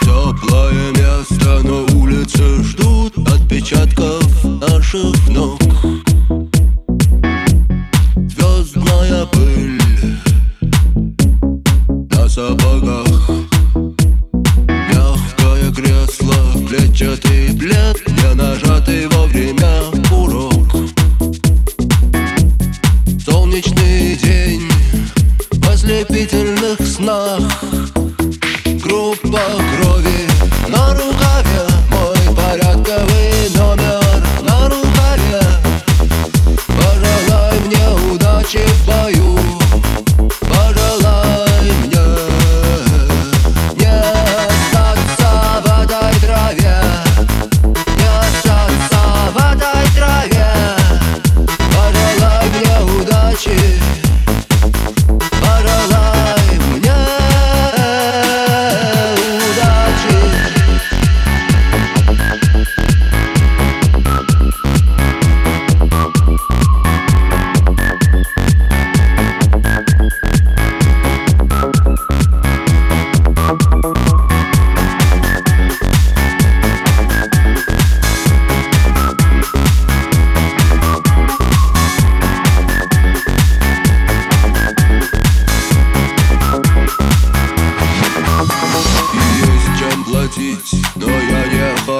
Теплое место на ждут отпечатков наших ног. Клетчатый плед Не нажатый вовремя урок. Солнечный день в ослепительных снах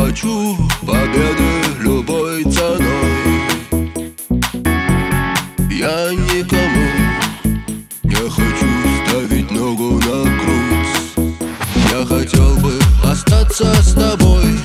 хочу победы любой ценой. Я никому не хочу ставить ногу на грудь. Я хотел бы остаться с тобой